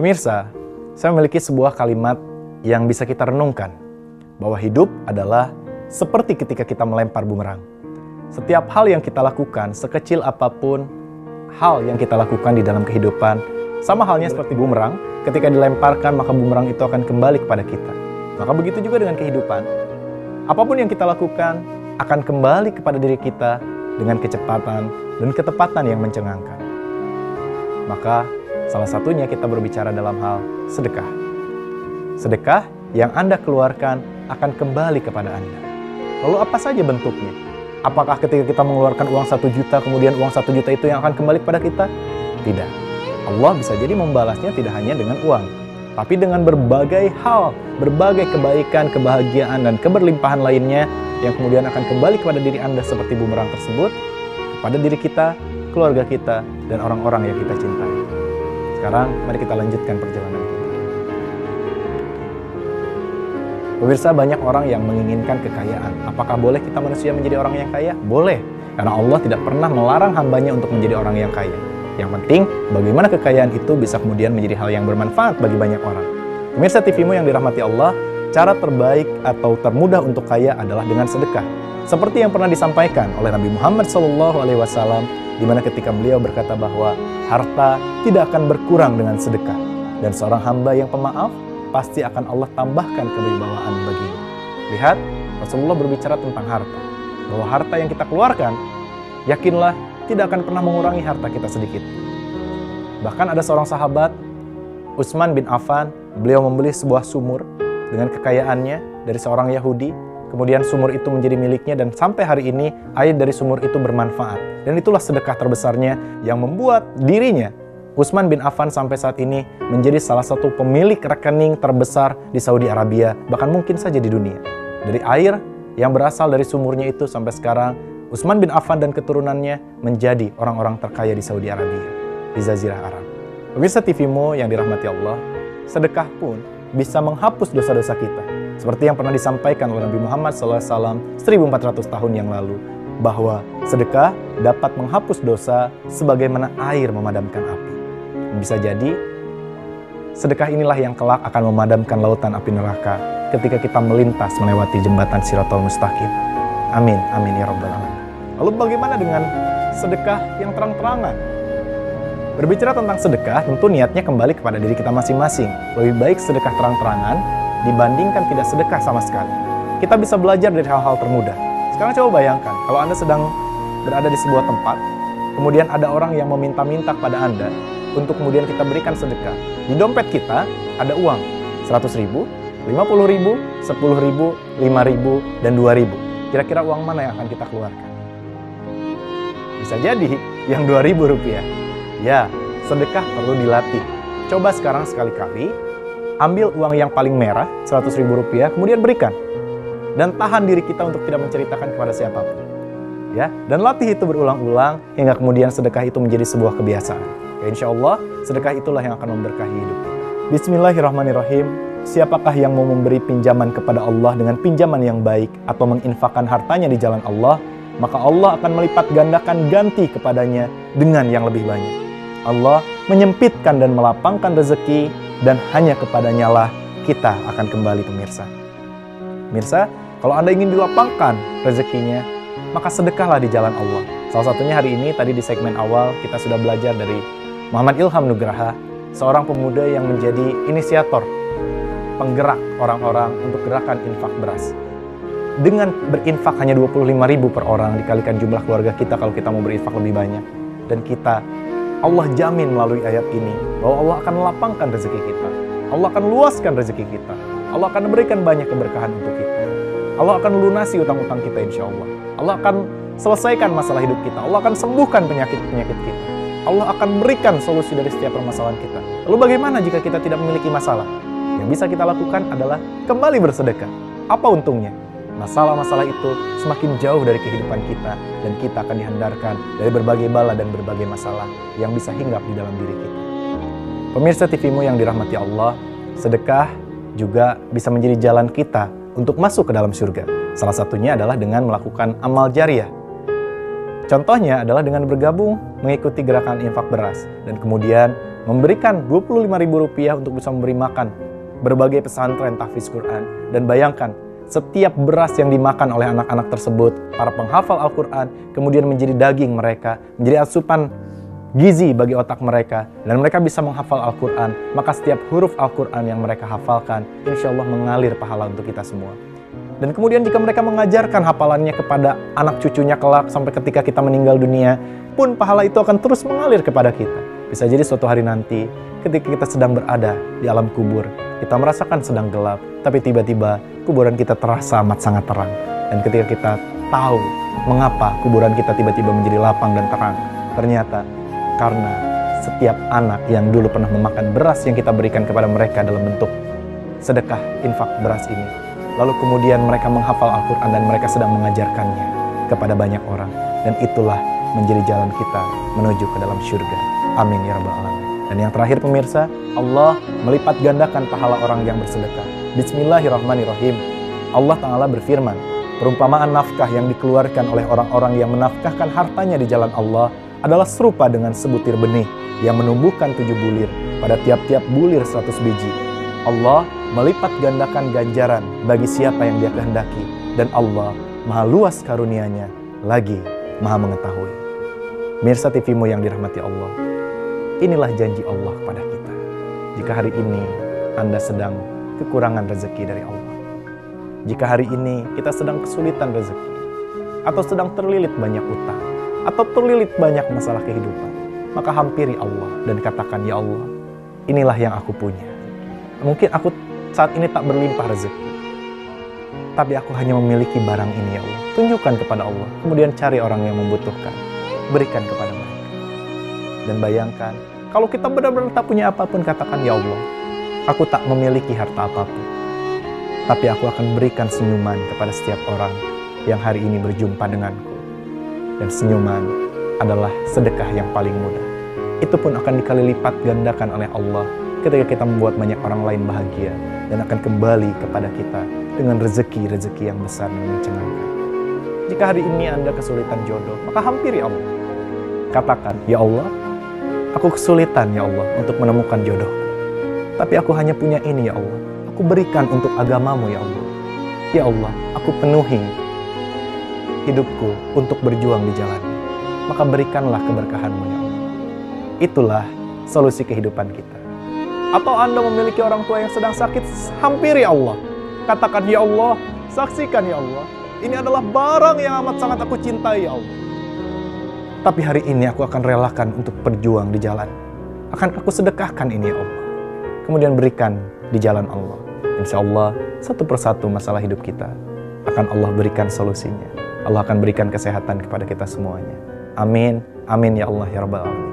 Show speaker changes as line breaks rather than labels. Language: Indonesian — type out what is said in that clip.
Pemirsa, saya memiliki sebuah kalimat yang bisa kita renungkan bahwa hidup adalah seperti ketika kita melempar bumerang. Setiap hal yang kita lakukan, sekecil apa pun hal yang kita lakukan di dalam kehidupan, sama halnya seperti bumerang, ketika dilemparkan maka bumerang itu akan kembali kepada kita. Maka begitu juga dengan kehidupan. Apa pun yang kita lakukan akan kembali kepada diri kita dengan kecepatan dan ketepatan yang mencengangkan. Maka salah satunya kita berbicara dalam hal sedekah. Sedekah yang Anda keluarkan akan kembali kepada Anda. Lalu apa saja bentuknya? Apakah ketika kita mengeluarkan uang satu juta, kemudian uang satu juta itu yang akan kembali kepada kita? Tidak. Allah bisa jadi membalasnya tidak hanya dengan uang, tapi dengan berbagai hal, berbagai kebaikan, kebahagiaan, dan keberlimpahan lainnya yang kemudian akan kembali kepada diri Anda seperti bumerang tersebut, kepada diri kita, keluarga kita, dan orang-orang yang kita cintai. Sekarang, mari kita lanjutkan perjalanan kita. Pemirsa banyak orang yang menginginkan kekayaan. Apakah boleh kita manusia menjadi orang yang kaya? Boleh. Karena Allah tidak pernah melarang hambanya untuk menjadi orang yang kaya. Yang penting, bagaimana kekayaan itu bisa kemudian menjadi hal yang bermanfaat bagi banyak orang. Pemirsa TVmu yang dirahmati Allah, cara terbaik atau termudah untuk kaya adalah dengan sedekah. Seperti yang pernah disampaikan oleh Nabi Muhammad SAW, di mana ketika beliau berkata bahwa harta tidak akan berkurang dengan sedekah. Dan seorang hamba yang pemaaf pasti akan Allah tambahkan kewibawaan baginya. Lihat, Rasulullah berbicara tentang harta. Bahwa harta yang kita keluarkan, yakinlah tidak akan pernah mengurangi harta kita sedikit. Bahkan ada seorang sahabat, Utsman bin Affan, beliau membeli sebuah sumur dengan kekayaannya dari seorang Yahudi. Kemudian sumur itu menjadi miliknya dan sampai hari ini air dari sumur itu bermanfaat. Dan itulah sedekah terbesarnya yang membuat dirinya Utsman bin Affan sampai saat ini menjadi salah satu pemilik rekening terbesar di Saudi Arabia, bahkan mungkin saja di dunia. Dari air yang berasal dari sumurnya itu sampai sekarang, Utsman bin Affan dan keturunannya menjadi orang-orang terkaya di Saudi Arabia, di Jazirah Arab. Pemirsa TVmu yang dirahmati Allah, sedekah pun bisa menghapus dosa-dosa kita. Seperti yang pernah disampaikan oleh Nabi Muhammad SAW 1400 tahun yang lalu, bahwa sedekah dapat menghapus dosa sebagaimana air memadamkan api. Bisa jadi sedekah inilah yang kelak akan memadamkan lautan api neraka ketika kita melintas melewati jembatan Siratul Mustaqim. Amin, amin ya rabbal alamin. Lalu bagaimana dengan sedekah yang terang-terangan? Berbicara tentang sedekah, tentu niatnya kembali kepada diri kita masing-masing. Lebih baik sedekah terang-terangan dibandingkan tidak sedekah sama sekali. Kita bisa belajar dari hal-hal termudah. Sekarang coba bayangkan, kalau Anda sedang berada di sebuah tempat, kemudian ada orang yang meminta-minta kepada Anda untuk kemudian kita berikan sedekah. Di dompet kita ada uang 100 ribu, 50 ribu, 10 ribu, 5 ribu, dan 2 ribu. Kira-kira uang mana yang akan kita keluarkan? Bisa jadi yang 2 ribu rupiah. Ya, sedekah perlu dilatih. Coba sekarang sekali-kali ambil uang yang paling merah, 100 ribu rupiah, kemudian berikan. Dan tahan diri kita untuk tidak menceritakan kepada siapa pun. Ya, dan latih itu berulang-ulang hingga kemudian sedekah itu menjadi sebuah kebiasaan. Ya insya Allah sedekah itulah yang akan memberkahi hidup Bismillahirrahmanirrahim. Siapakah yang mau memberi pinjaman kepada Allah dengan pinjaman yang baik atau menginfakkan hartanya di jalan Allah, maka Allah akan melipat gandakan ganti kepadanya dengan yang lebih banyak. Allah menyempitkan dan melapangkan rezeki dan hanya kepadanya lah kita akan kembali pemirsa. Mirsa, kalau Anda ingin dilapangkan rezekinya, maka sedekahlah di jalan Allah. Salah satunya hari ini tadi di segmen awal kita sudah belajar dari Muhammad Ilham Nugraha, seorang pemuda yang menjadi inisiator penggerak orang-orang untuk gerakan infak beras. Dengan berinfak hanya 25 ribu per orang dikalikan jumlah keluarga kita kalau kita mau berinfak lebih banyak. Dan kita, Allah jamin melalui ayat ini bahwa Allah akan melapangkan rezeki kita. Allah akan luaskan rezeki kita. Allah akan berikan banyak keberkahan untuk kita. Allah akan lunasi utang-utang kita insya Allah. Allah akan selesaikan masalah hidup kita. Allah akan sembuhkan penyakit-penyakit kita. Allah akan berikan solusi dari setiap permasalahan kita. Lalu bagaimana jika kita tidak memiliki masalah? Yang bisa kita lakukan adalah kembali bersedekah. Apa untungnya? Masalah-masalah itu semakin jauh dari kehidupan kita dan kita akan dihendarkan dari berbagai bala dan berbagai masalah yang bisa hinggap di dalam diri kita. Pemirsa TVmu yang dirahmati Allah, sedekah juga bisa menjadi jalan kita untuk masuk ke dalam surga. Salah satunya adalah dengan melakukan amal jariah Contohnya adalah dengan bergabung mengikuti gerakan infak beras dan kemudian memberikan Rp25.000 untuk bisa memberi makan berbagai pesantren tahfiz Quran dan bayangkan setiap beras yang dimakan oleh anak-anak tersebut, para penghafal Al-Quran, kemudian menjadi daging mereka, menjadi asupan gizi bagi otak mereka, dan mereka bisa menghafal Al-Quran, maka setiap huruf Al-Quran yang mereka hafalkan, insya Allah mengalir pahala untuk kita semua. Dan kemudian jika mereka mengajarkan hafalannya kepada anak cucunya kelak sampai ketika kita meninggal dunia, pun pahala itu akan terus mengalir kepada kita. Bisa jadi suatu hari nanti, ketika kita sedang berada di alam kubur, kita merasakan sedang gelap, tapi tiba-tiba kuburan kita terasa amat sangat terang. Dan ketika kita tahu mengapa kuburan kita tiba-tiba menjadi lapang dan terang, ternyata karena setiap anak yang dulu pernah memakan beras yang kita berikan kepada mereka dalam bentuk sedekah infak beras ini. Lalu kemudian mereka menghafal Al-Quran dan mereka sedang mengajarkannya kepada banyak orang. Dan itulah menjadi jalan kita menuju ke dalam surga. Amin ya Rabbal Alamin. Dan yang terakhir pemirsa, Allah melipat gandakan pahala orang yang bersedekah. Bismillahirrahmanirrahim. Allah Ta'ala berfirman, perumpamaan nafkah yang dikeluarkan oleh orang-orang yang menafkahkan hartanya di jalan Allah adalah serupa dengan sebutir benih yang menumbuhkan tujuh bulir pada tiap-tiap bulir seratus biji. Allah melipat gandakan ganjaran bagi siapa yang dia kehendaki. Dan Allah maha luas karunianya lagi maha mengetahui. Mirsa TVmu yang dirahmati Allah, Inilah janji Allah kepada kita. Jika hari ini Anda sedang kekurangan rezeki dari Allah. Jika hari ini kita sedang kesulitan rezeki, atau sedang terlilit banyak utang, atau terlilit banyak masalah kehidupan, maka hampiri Allah dan katakan, Ya Allah, inilah yang aku punya. Mungkin aku saat ini tak berlimpah rezeki, tapi aku hanya memiliki barang ini ya Allah. Tunjukkan kepada Allah, kemudian cari orang yang membutuhkan, berikan kepada. Dan bayangkan, kalau kita benar-benar tak punya apa pun, katakan, Ya Allah, aku tak memiliki harta apa pun. Tapi aku akan berikan senyuman kepada setiap orang yang hari ini berjumpa denganku. Dan senyuman adalah sedekah yang paling mudah. Itu pun akan dikali lipat gandakan oleh Allah ketika kita membuat banyak orang lain bahagia dan akan kembali kepada kita dengan rezeki-rezeki yang besar dan mencengangkan. Jika hari ini Anda kesulitan jodoh, maka hampiri Allah. Katakan, Ya Allah, Aku kesulitan ya Allah untuk menemukan jodoh. Tapi aku hanya punya ini ya Allah. Aku berikan untuk agamamu ya Allah. Ya Allah, aku penuhi hidupku untuk berjuang di jalan. Maka berikanlah keberkahanmu ya Allah. Itulah solusi kehidupan kita. Atau Anda memiliki orang tua yang sedang sakit, hampiri Allah. Katakan, Ya Allah, saksikan Ya Allah. Ini adalah barang yang amat sangat aku cintai Ya Allah. Tapi hari ini aku akan relakan untuk berjuang di jalan. Akan aku sedekahkan ini ya Allah. Kemudian berikan di jalan Allah. Insya Allah satu persatu masalah hidup kita akan Allah berikan solusinya. Allah akan berikan kesehatan kepada kita semuanya. Amin. Amin ya Allah ya Rabbal Alamin.